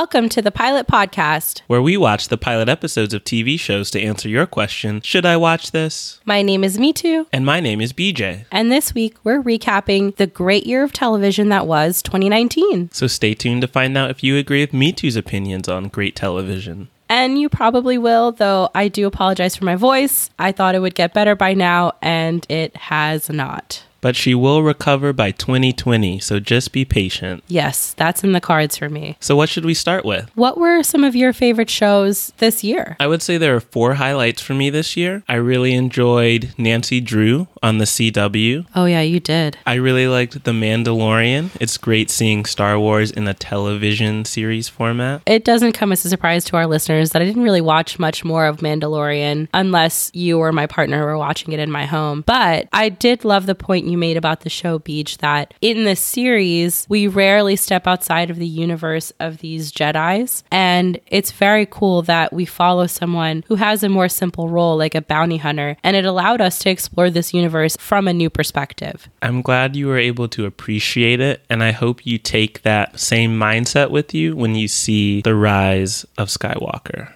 Welcome to the Pilot Podcast. where we watch the pilot episodes of TV shows to answer your question Should I watch this? My name is Mitu, And my name is BJ. and this week we're recapping the great year of television that was 2019. So stay tuned to find out if you agree with Mitu's opinions on great television. And you probably will, though I do apologize for my voice. I thought it would get better by now, and it has not. But she will recover by 2020, so just be patient. Yes, that's in the cards for me. So, what should we start with? What were some of your favorite shows this year? I would say there are four highlights for me this year. I really enjoyed Nancy Drew on the CW. Oh, yeah, you did. I really liked The Mandalorian. It's great seeing Star Wars in a television series format. It doesn't come as a surprise to our listeners that I didn't really watch much more of Mandalorian unless you or my partner were watching it in my home. But I did love the point you made about the show BJ that in this series, we rarely step outside of the universe of these Jedi's. And it's very cool that we follow someone who has a more simple role, like a bounty hunter. And it allowed us to explore this universe from a new perspective. I'm glad you were able to appreciate it, and I hope you take that same mindset with you when you see the rise of Skywalker.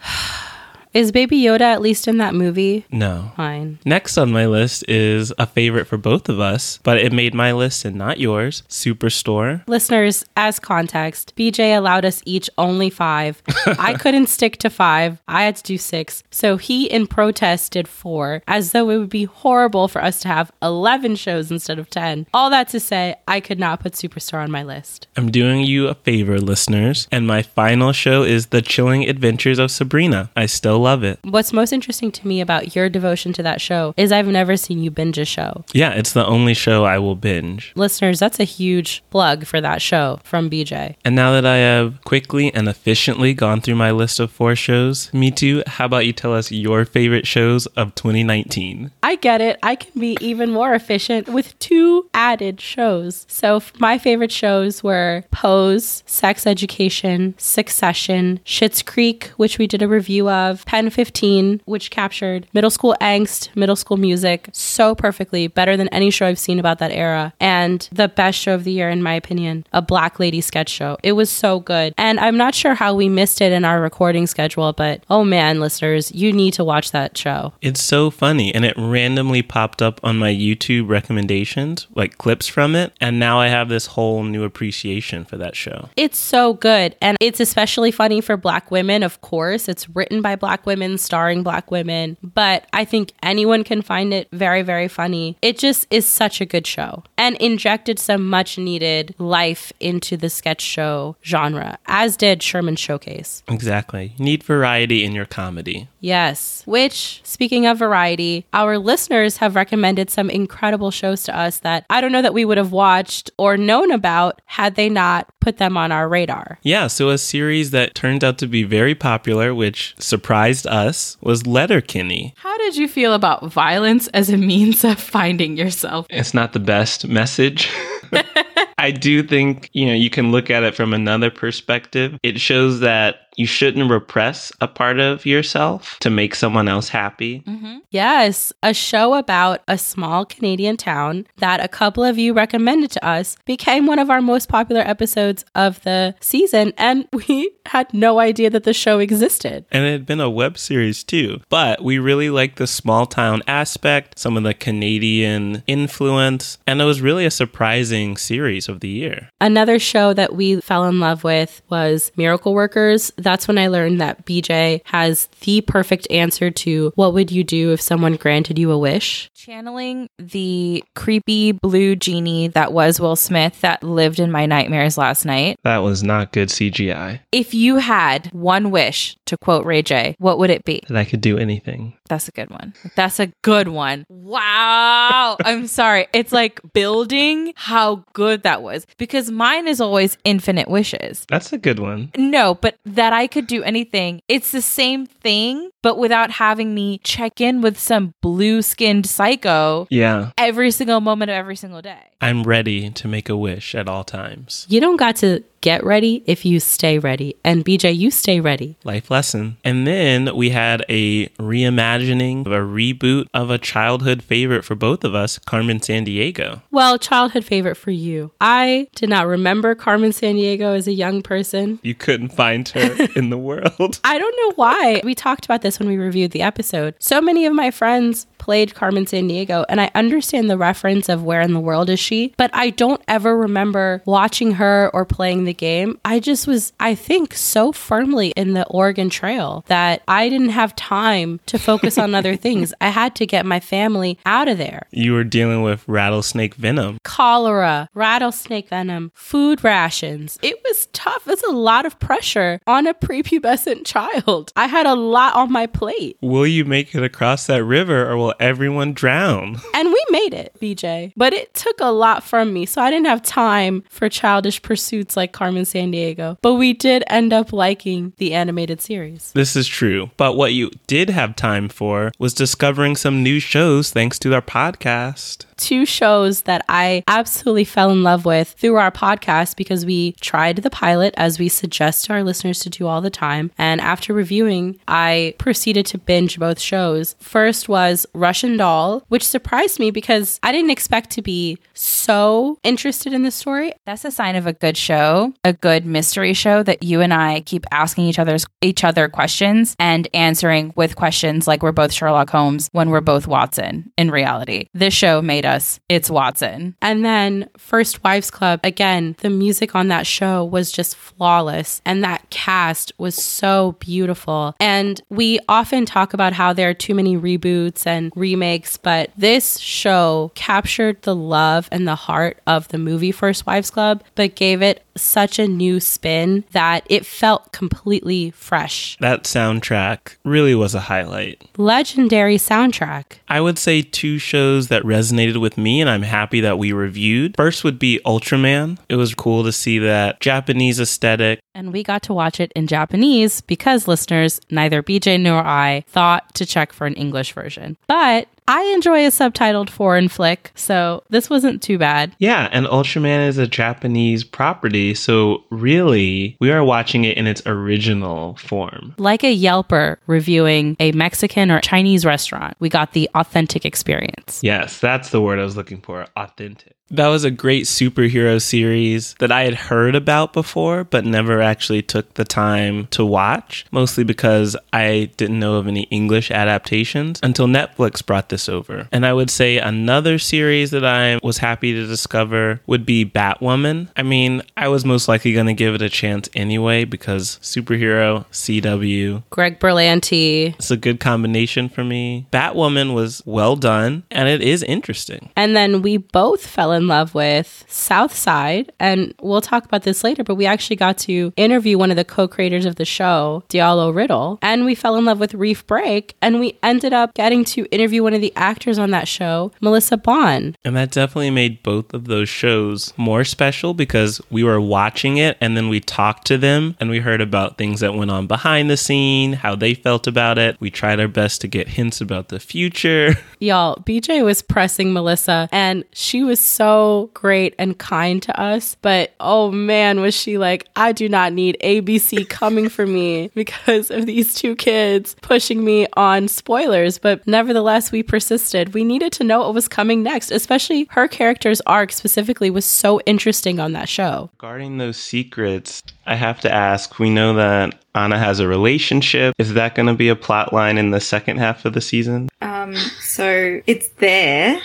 Is Baby Yoda at least in that movie? No. Fine. Next on my list is a favorite for both of us, but it made my list and not yours Superstore. Listeners, as context, BJ allowed us each only five. I couldn't stick to five. I had to do six. So he, in protest, did four, as though it would be horrible for us to have 11 shows instead of 10. All that to say, I could not put Superstore on my list. I'm doing you a favor, listeners, and my final show is The Chilling Adventures of Sabrina. I still love it. What's most interesting to me about your devotion to that show is I've never seen you binge a show. Yeah, it's the only show I will binge. Listeners, that's a huge plug for that show from BJ. And now that I have quickly and efficiently gone through my list of four shows, Mitu, how about you tell us your favorite shows of 2019? I get it. I can be even more efficient with two added shows. So, my favorite shows were Pose, Sex Education, Succession, Schitt's Creek, which we did a review of, Pen 15, which captured middle school angst, middle school music so perfectly, better than any show I've seen about that era. And the best show of the year, in my opinion, a Black Lady sketch show. It was so good. And I'm not sure how we missed it in our recording schedule, but oh man, listeners, you need to watch that show. It's so funny, and it randomly popped up on my YouTube recommendations, like clips from it, and now I have this whole new appreciation for that show. It's so good. And it's especially funny for black women, of course. It's written by black women, starring black women. But I think anyone can find it very, very funny. It just is such a good show and injected some much needed life into the sketch show genre, as did Sherman Showcase. Exactly. You need variety in your comedy. Yes. Which, speaking of variety, our listeners have recommended some incredible shows to us that I don't know that we would have watched or known about had they not put them on our radar. Yeah, so a series that turned out to be very popular, which surprised us, was Letterkenny. How did you feel about violence as a means of finding yourself? It's not the best message. I do think, you know, you can look at it from another perspective. It shows that you shouldn't repress a part of yourself to make someone else happy. Mm-hmm. Yes, a show about a small Canadian town that a couple of you recommended to us became one of our most popular episodes of the season, and we had no idea that the show existed. And it had been a web series too. But we really liked the small town aspect, some of the Canadian influence, and it was really a surprising series of the year. Another show that we fell in love with was Miracle Workers. That's when I learned that BJ has the perfect answer to what would you do if someone granted you a wish? Channeling the creepy blue genie that was Will Smith that lived in my nightmares last night. That was not good CGI. If you had one wish, to quote Ray J, what would it be? That I could do anything. That's a good one. That's a good one. Wow. I'm sorry. It's like building how good that was because mine is always infinite wishes. That's a good one. No, but that I could do anything. It's the same thing, but without having me check in with some blue skinned psycho Yeah. every single moment of every single day. I'm ready to make a wish at all times. You don't got to get ready if you stay ready. And BJ, you stay ready. Life lesson. And then we had a reimagining of a reboot of a childhood favorite for both of us, Carmen Sandiego. Well, childhood favorite for you. I did not remember Carmen Sandiego as a young person. You couldn't find her in the world. I don't know why. We talked about this when we reviewed the episode. So many of my friends played Carmen Sandiego, and I understand the reference of where in the world is she, but I don't ever remember watching her or playing the game. I just was, I think, so firmly in the Oregon Trail that I didn't have time to focus on other things. I had to get my family out of there. You were dealing with rattlesnake venom. Cholera, rattlesnake venom, food rations. It was tough. It's a lot of pressure on a prepubescent child. I had a lot on my plate. Will you make it across that river or will everyone drown? And we made it, BJ. But it took a lot from me. So I didn't have time for childish pursuits like Carmen Sandiego. But we did end up liking the animated series. This is true. But what you did have time for was discovering some new shows thanks to our podcast. Two shows that I absolutely fell in love with through our podcast because we tried the pilot as we suggest to our listeners to do all the time. And after reviewing, I proceeded to binge both shows. First was Russian Doll, which surprised me because I didn't expect to be so interested in the story. That's a sign of a good show, a good mystery show that you and I keep asking each other's each other questions and answering with questions like we're both Sherlock Holmes when we're both Watson in reality. This show made it's Watson. And then First Wives Club, again, the music on that show was just flawless. And that cast was so beautiful. And we often talk about how there are too many reboots and remakes, but this show captured the love and the heart of the movie First Wives Club, but gave it such a new spin that it felt completely fresh. That soundtrack really was a highlight. Legendary soundtrack. I would say two shows that resonated with me and I'm happy that we reviewed. First would be Ultraman. It was cool to see that Japanese aesthetic. And we got to watch it in Japanese because listeners, neither BJ nor I thought to check for an English version. But I enjoy a subtitled foreign flick, so this wasn't too bad. Yeah, and Ultraman is a Japanese property, so really, we are watching it in its original form. Like a Yelper reviewing a Mexican or Chinese restaurant, we got the authentic experience. Yes, that's the word I was looking for authentic. That was a great superhero series that I had heard about before, but never actually took the time to watch, mostly because I didn't know of any English adaptations until Netflix brought this over. And I would say another series that I was happy to discover would be Batwoman. I mean, I was most likely going to give it a chance anyway because superhero, CW, Greg Berlanti. it's a good combination for me. Batwoman was well done and it is interesting. And then we both fell in love with Southside. And we'll talk about this later, but we actually got to interview one of the co creators of the show, Diallo Riddle. And we fell in love with Reef Break. And we ended up getting to interview one of the actors on that show, Melissa Bolona. And that definitely made both of those shows more special because we were watching it and then we talked to them and we heard about things that went on behind the scene, how they felt about it. We tried our best to get hints about the future. Y'all, BJ was pressing Melissa and she was so great and kind to us. But oh man, was she like, I do not need ABC coming for me because of these two kids pushing me on spoilers. But nevertheless, we persisted. We needed to know what was coming next, especially her character's arc specifically was so interesting on that show. Regarding those secrets, I have to ask we know that Anna has a relationship. Is that going to be a plot line in the second half of the season? Um, so it's there.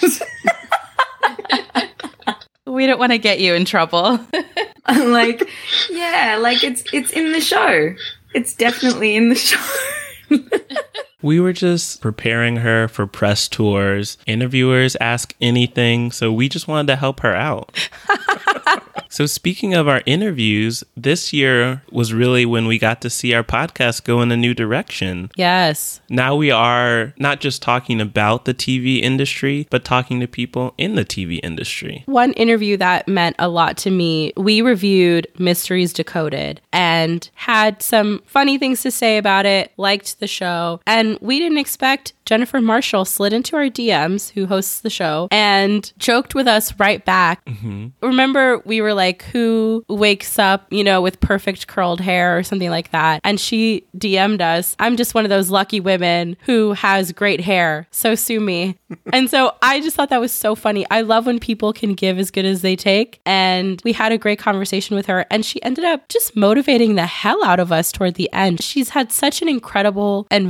We don't want to get you in trouble. I'm like, yeah, like it's it's in the show. It's definitely in the show. We were just preparing her for press tours. Interviewers ask anything, so we just wanted to help her out. So, speaking of our interviews, this year was really when we got to see our podcast go in a new direction. Yes. Now we are not just talking about the TV industry, but talking to people in the TV industry. One interview that meant a lot to me, we reviewed Mysteries Decoded and had some funny things to say about it, liked the show, and we didn't expect Jennifer Marshall slid into our DMs, who hosts the show, and joked with us right back. Mm-hmm. Remember, we were like, who wakes up, you know, with perfect curled hair or something like that? And she DM'd us, I'm just one of those lucky women who has great hair. So sue me. and so I just thought that was so funny. I love when people can give as good as they take. And we had a great conversation with her, and she ended up just motivating the hell out of us toward the end. She's had such an incredible and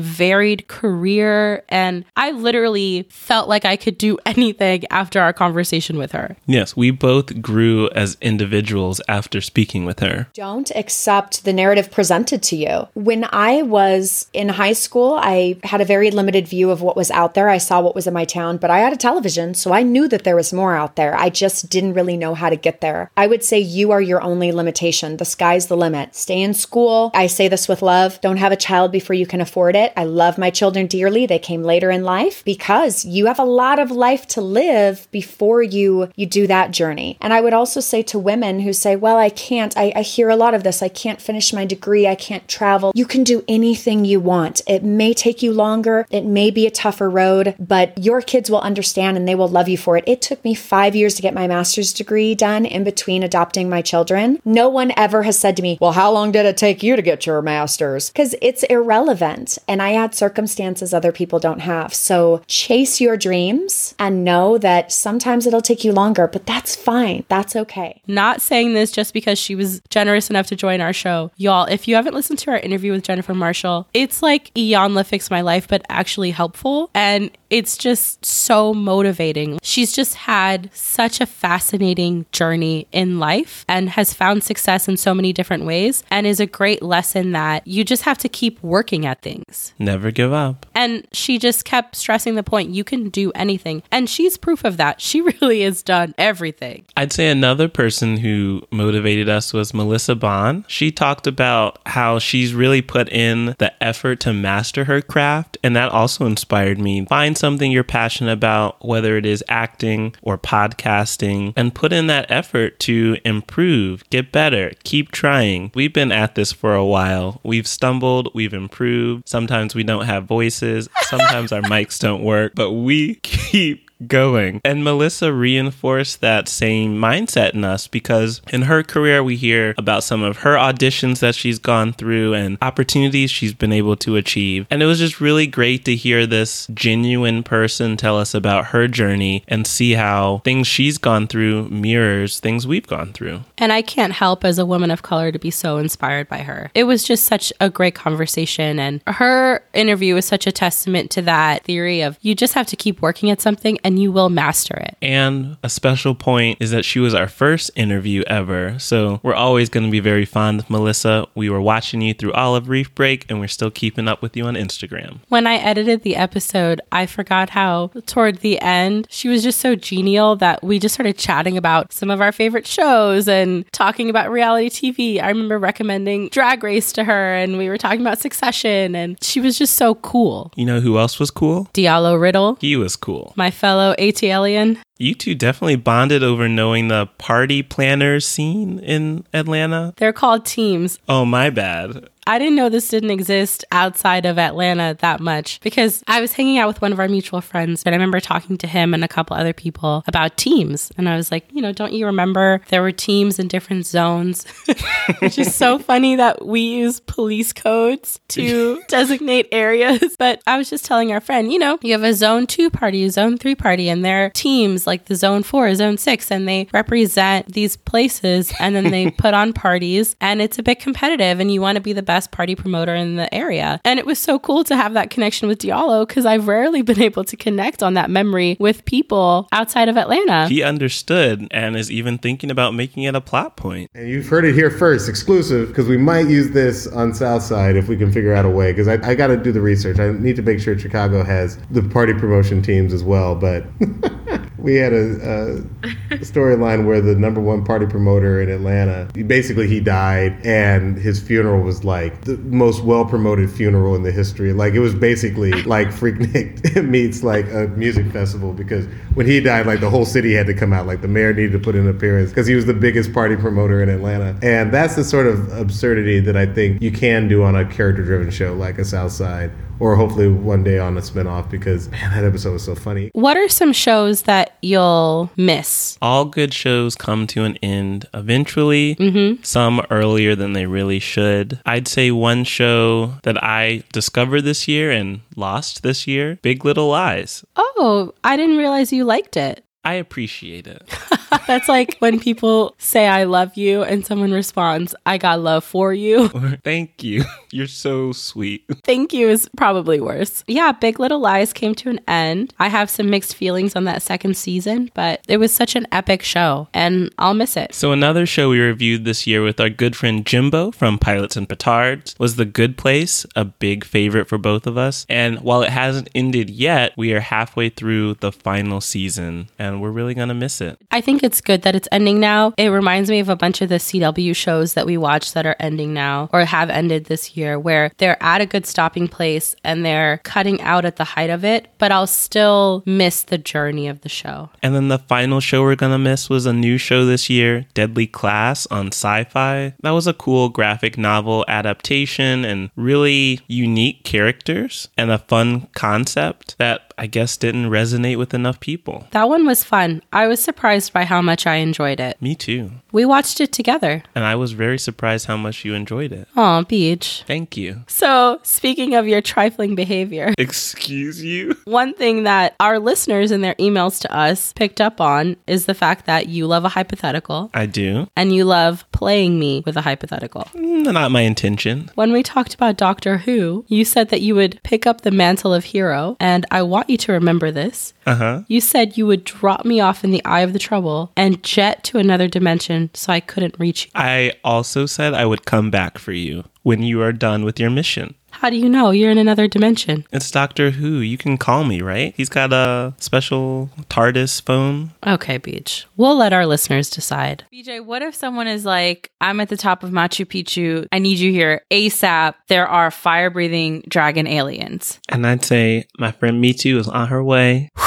varied career and I literally felt like I could do anything after our conversation with her. Yes, we both grew as individuals after speaking with her. Don't accept the narrative presented to you. When I was in high school, I had a very limited view of what was out there. I saw what was in my town, but I had a television, so I knew that there was more out there. I just didn't really know how to get there. I would say you are your only limitation. The sky's the limit. Stay in school. I say this with love. Don't have a child before you can afford it. I love my children dearly. They came later in life because you have a lot of life to live before you you do that journey. And I would also say to women who say, "Well, I can't. I, I hear a lot of this. I can't finish my degree. I can't travel." You can do anything you want. It may take you longer. It may be a tougher road, but your kids will understand and they will love you for it. It took me five years to get my master's degree done in between adopting my children. No one ever has said to me, "Well, how long did it take you to get your master's?" Because it's irrelevant. And I had circumstances other people don't have. So chase your dreams and know that sometimes it'll take you longer, but that's fine. That's okay. Not saying this just because she was generous enough to join our show. Y'all, if you haven't listened to our interview with Jennifer Marshall, it's like Iyanla Fix My Life, but actually helpful. And it's just so motivating. She's just had such a fascinating journey in life and has found success in so many different ways and is a great lesson that you just have to keep working at things. Never give up. And she just kept stressing the point you can do anything. And she's proof of that. She really has done everything. I'd say another person who motivated us was Melissa Bolona. She talked about how she's really put in the effort to master her craft. And that also inspired me. Find something you're passionate about, whether it is acting or podcasting, and put in that effort to improve, get better, keep trying. We've been at this for a while. We've stumbled, we've improved. Sometimes we don't have voices, sometimes our mics don't work, but we keep going. And Melissa reinforced that same mindset in us because in her career, we hear about some of her auditions that she's gone through and opportunities she's been able to achieve. And it was just really great to hear this genuine person tell us about her journey and see how things she's gone through mirrors things we've gone through. And I can't help as a woman of color to be so inspired by her. It was just such a great conversation. And her interview was such a testament to that theory of you just have to keep working at something and you will master it. And a special point is that she was our first interview ever. So we're always going to be very fond of Melissa. We were watching you through Olive Reef Break and we're still keeping up with you on Instagram. When I edited the episode, I forgot how toward the end, she was just so genial that we just started chatting about some of our favorite shows and talking about reality TV. I remember recommending Drag Race to her and we were talking about Succession and she was just so cool. You know who else was cool? Diallo Riddle, He was cool. my fellow ATLian. You two definitely bonded over knowing the party planner scene in Atlanta. They're called teams. Oh, my bad. I didn't know this didn't exist outside of Atlanta that much because I was hanging out with one of our mutual friends, and I remember talking to him and a couple other people about teams. And I was like, you know, don't you remember there were teams in different zones? Which is so funny that we use police codes to designate areas. But I was just telling our friend, you know, you have a zone two party, a zone three party, and they're teams like the zone four, zone six, and they represent these places and then they put on parties, and it's a bit competitive, and you want to be the best party promoter in the area. And it was so cool to have that connection with Diallo because I've rarely been able to connect on that memory with people outside of Atlanta. He understood and is even thinking about making it a plot point. And you've heard it here first, exclusive, because we might use this on Southside if we can figure out a way. Because I, I got to do the research. I need to make sure Chicago has the party promotion teams as well. But we had a, a storyline where the number one party promoter in Atlanta, basically he died, and his funeral was like the most well promoted funeral in the history. Like it was basically like Freaknik meets like a music festival because when he died, like the whole city had to come out. Like the mayor needed to put in an appearance because he was the biggest party promoter in Atlanta, and that's the sort of absurdity that I think you can do on a character driven show like a South Side or hopefully one day on a spinoff because man, that episode was so funny. What are some shows that you'll miss? All good shows come to an end eventually, mm-hmm. some earlier than they really should. I'd say one show that I discovered this year and lost this year Big Little Lies. Oh, I didn't realize you liked it. I appreciate it. That's like when people say I love you and someone responds, I got love for you. Thank you. You're so sweet. Thank you is probably worse. Yeah, Big Little Lies came to an end. I have some mixed feelings on that second season, but it was such an epic show and I'll miss it. So, another show we reviewed this year with our good friend Jimbo from Pilots and Petards was The Good Place, a big favorite for both of us. And while it hasn't ended yet, we are halfway through the final season and we're really going to miss it. I think it's good that it's ending now. It reminds me of a bunch of the CW shows that we watch that are ending now or have ended this year, where they're at a good stopping place and they're cutting out at the height of it, but I'll still miss the journey of the show. And then the final show we're going to miss was a new show this year, Deadly Class on Syfy. That was a cool graphic novel adaptation and really unique characters and a fun concept that I guess didn't resonate with enough people. That one was fun. I was surprised by how much I enjoyed it. Me too. We watched it together. And I was very surprised how much you enjoyed it. Aw, BJ. Thank you. So, speaking of your trifling behavior, Excuse you? one thing that our listeners in their emails to us picked up on is the fact that you love a hypothetical I do. and you love playing me with a hypothetical. Mm, Not my intention. When we talked about Doctor Who, you said that you would pick up the mantle of hero, and I want you to remember this. Uh huh. You said you would drop me off in the eye of the trouble and jet to another dimension so I couldn't reach you. I also said I would come back for you when you are done with your mission. How do you know you're in another dimension? It's Doctor Who. You can call me, right? He's got a special TARDIS phone. Okay, BJ. We'll let our listeners decide. BJ, what if someone is like, I'm at the top of Machu Picchu. I need you here ASAP. There are fire breathing dragon aliens. And I'd say, my friend Mitu is on her way.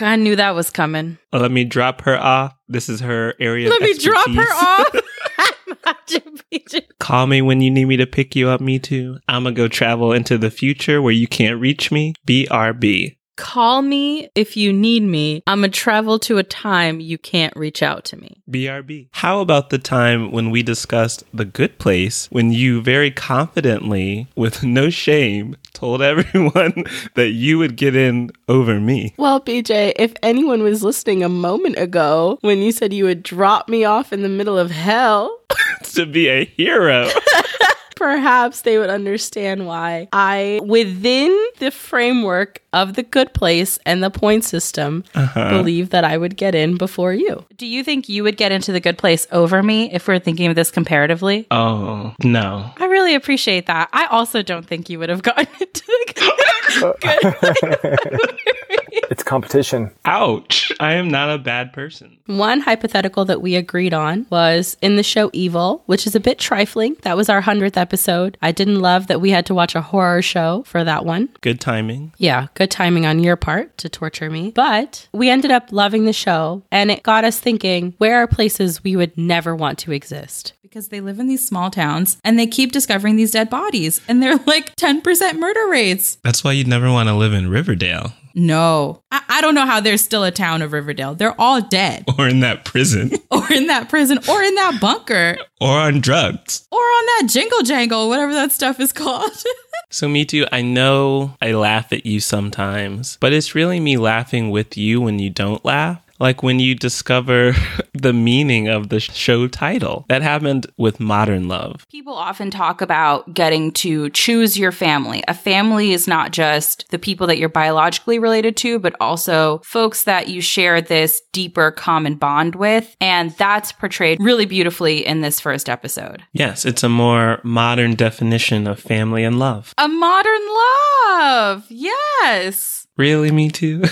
I knew that was coming. Let me drop her off. This is her area. Let me drop her off. Machu Picchu. Call me when you need me to pick you up, Mitu. I'm gonna go travel into the future where you can't reach me. BRB. Call me if you need me. I'm going to travel to a time you can't reach out to me. BRB. How about the time when we discussed The Good Place when you very confidently, with no shame, told everyone that you would get in over me? Well, BJ, if anyone was listening a moment ago when you said you would drop me off in the middle of hell, to be a hero. perhaps they would understand why I, within the framework of the good place and the point system, uh-huh. believe that I would get in before you. Do you think you would get into the good place over me if we're thinking of this comparatively? oh, no. I really appreciate that. I also don't think you would have gotten into the good It's competition. Ouch. I am not a bad person. One hypothetical that we agreed on was in the show Evil, which is a bit trifling. That was our 100th episode. I didn't love that we had to watch a horror show for that one. Good timing. Yeah, good timing on your part to torture me. But we ended up loving the show and it got us thinking where are places we would never want to exist? because they live in these small towns and they keep discovering these dead bodies and they're like 10% murder rates. That's why you'd never want to live in Riverdale No, I, I don't know how there's still a town of Riverdale. They're all dead or in that prison or in that prison or in that bunker or on drugs. or on that jingle jangle, whatever that stuff is called. So, Mitu. I know I laugh at you sometimes, but it's really me laughing with you when you don't laugh. Like when you discover the meaning of the show title. That happened with Modern Love. People often talk about getting to choose your family. A family is not just the people that you're biologically related to, but also folks that you share this deeper common bond with. And that's portrayed really beautifully in this first episode. Yes, it's a more modern definition of family and love. A modern love. Yes. Really, Mitu?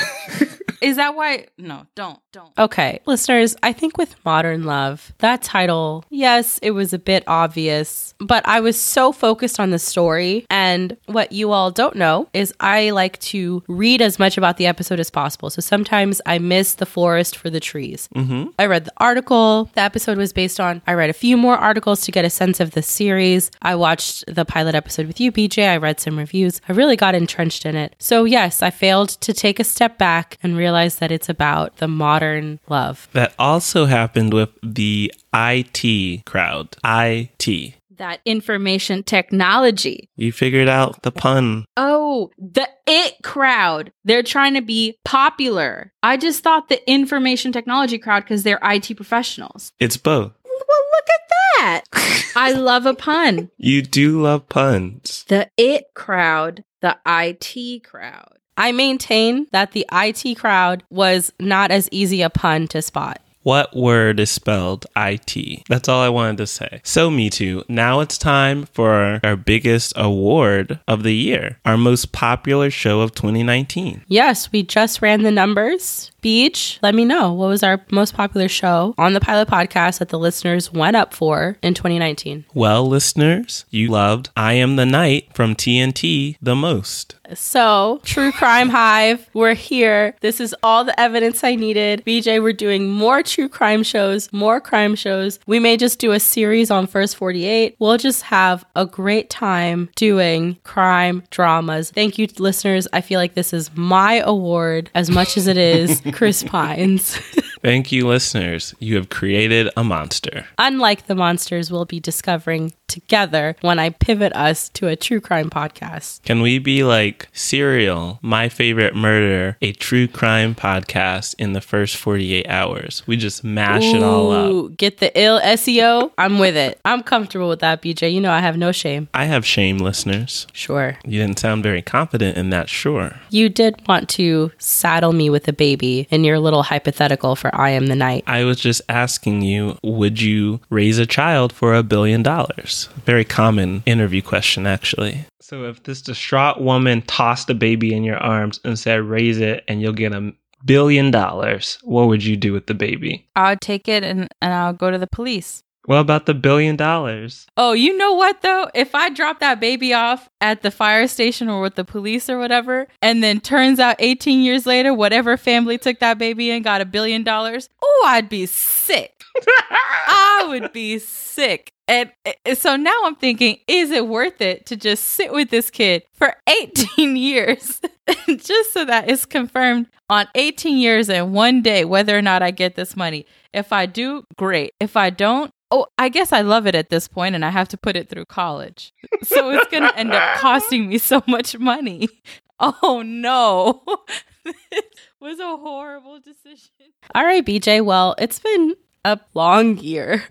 Is that why? No, don't, don't. Okay, listeners, I think with Modern Love, that title, yes, it was a bit obvious, but I was so focused on the story. And what you all don't know is I like to read as much about the episode as possible. So sometimes I miss the forest for the trees. Mm-hmm. I read the article the episode was based on. I read a few more articles to get a sense of the series. I watched the pilot episode with you, BJ. I read some reviews. I really got entrenched in it. So, yes, I failed to take a step back and realize that it's about the modern love. That also happened with the IT crowd. IT. That information technology. You figured out the pun. Oh, the it crowd. They're trying to be popular. I just thought the information technology crowd because they're IT professionals. It's both. Well, look at that. I love a pun. You do love puns. The it crowd, the IT crowd. I maintain that the IT crowd was not as easy a pun to spot. What word is spelled IT? That's all I wanted to say. So, Mitu, now it's time for our biggest award of the year, our most popular show of 2019. Yes, we just ran the numbers. BJ, let me know what was our most popular show on the pilot podcast that the listeners went up for in 2019. Well, listeners, you loved I Am the Night from TNT the most. So, True Crime Hive, we're here. This is all the evidence I needed. BJ, we're doing more true crime shows, more crime shows. We may just do a series on First 48. We'll just have a great time doing crime dramas. Thank you, listeners. I feel like this is my award as much as it is Chris Pine's. Thank you, listeners. You have created a monster. Unlike the monsters we'll be discovering together when I pivot us to a true crime podcast. Can we be like Serial, My Favorite Murder, a true crime podcast in the first 48 hours? We just mash it all up. Get the ill SEO. I'm with it. I'm comfortable with that, BJ. You know I have no shame. I have shame, listeners. Sure. You didn't sound very confident in that, sure. You did want to saddle me with a baby in your little hypothetical for I Am the Night. I was just asking you, would you raise a child for a billion dollars? Very common interview question, actually. So, if this distraught woman tossed a baby in your arms and said, raise it and you'll get a billion dollars, what would you do with the baby? I'll take it and, and I'll go to the police. What about the billion dollars? Oh, you know what though? If I drop that baby off at the fire station or with the police or whatever, and then turns out 18 years later, whatever family took that baby and got a billion dollars, oh, I'd be sick. I would be sick. And uh, so now I'm thinking, is it worth it to just sit with this kid for 18 years just so that it's confirmed on 18 years and one day whether or not I get this money? If I do, great. If I don't, oh, I guess I love it at this point and I have to put it through college. So it's going to end up costing me so much money. Oh no. this was a horrible decision. All right, BJ. Well, it's been a long year,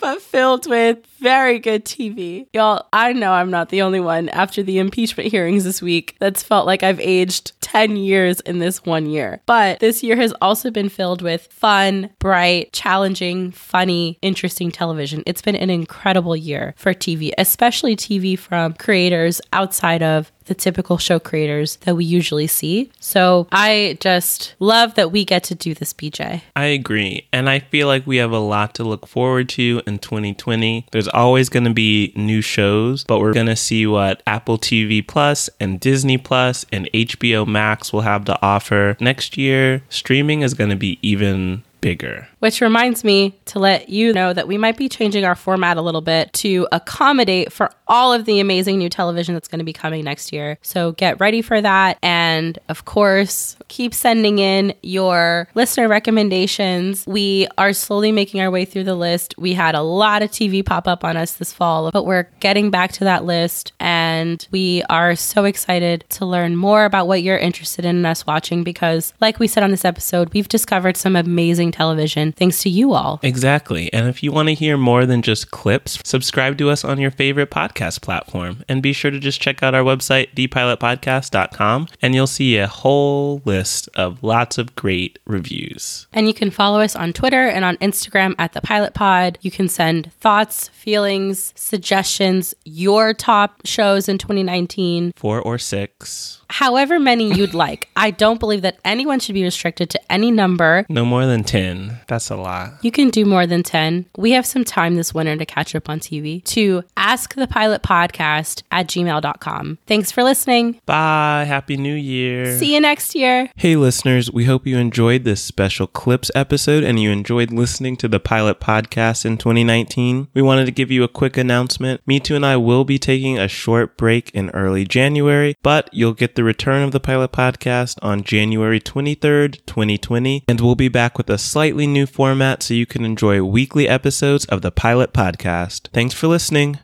but filled with very good TV. Y'all, I know I'm not the only one after the impeachment hearings this week that's felt like I've aged 10 years in this one year. But this year has also been filled with fun, bright, challenging, funny, interesting television. It's been an incredible year for TV, especially TV from creators outside of the typical show creators that we usually see. So I just love that we get to do this, BJ. I agree. And I feel like we have a lot to look forward to in 2020. There's always going to be new shows, but we're going to see what Apple TV Plus and Disney Plus and HBO Max will have to offer. Next year, streaming is going to be even bigger. Which reminds me to let you know that we might be changing our format a little bit to accommodate for all of the amazing new television that's going to be coming next year. So get ready for that. And of course, keep sending in your listener recommendations. We are slowly making our way through the list. We had a lot of TV pop up on us this fall, but we're getting back to that list. And we are so excited to learn more about what you're interested in us watching because, like we said on this episode, we've discovered some amazing television thanks to you all. Exactly. And if you want to hear more than just clips, subscribe to us on your favorite podcast platform. And be sure to just check out our website, thepilotpodcast.com, and you'll see a whole list of lots of great reviews. And you can follow us on Twitter and on Instagram at the Pilot Pod. You can send thoughts, feelings, suggestions, your top shows in 2019, Four or six. however many you'd like. I don't believe that anyone should be restricted to any number. No more than 10. That's a lot. You can do more than 10. We have some time this winter to catch up on TV to ask the pilot podcast at gmail.com. Thanks for listening. Bye. Happy New Year. See you next year. Hey, listeners, we hope you enjoyed this special clips episode and you enjoyed listening to the Pilot Podcast in 2019. We wanted to give you a quick announcement. Mitu and I will be taking a short break in early January, but you'll get the return of the Pilot Podcast on January 23rd, 2020, and we'll be back with a slightly new format so you can enjoy weekly episodes of the Pilot Podcast. Thanks for listening.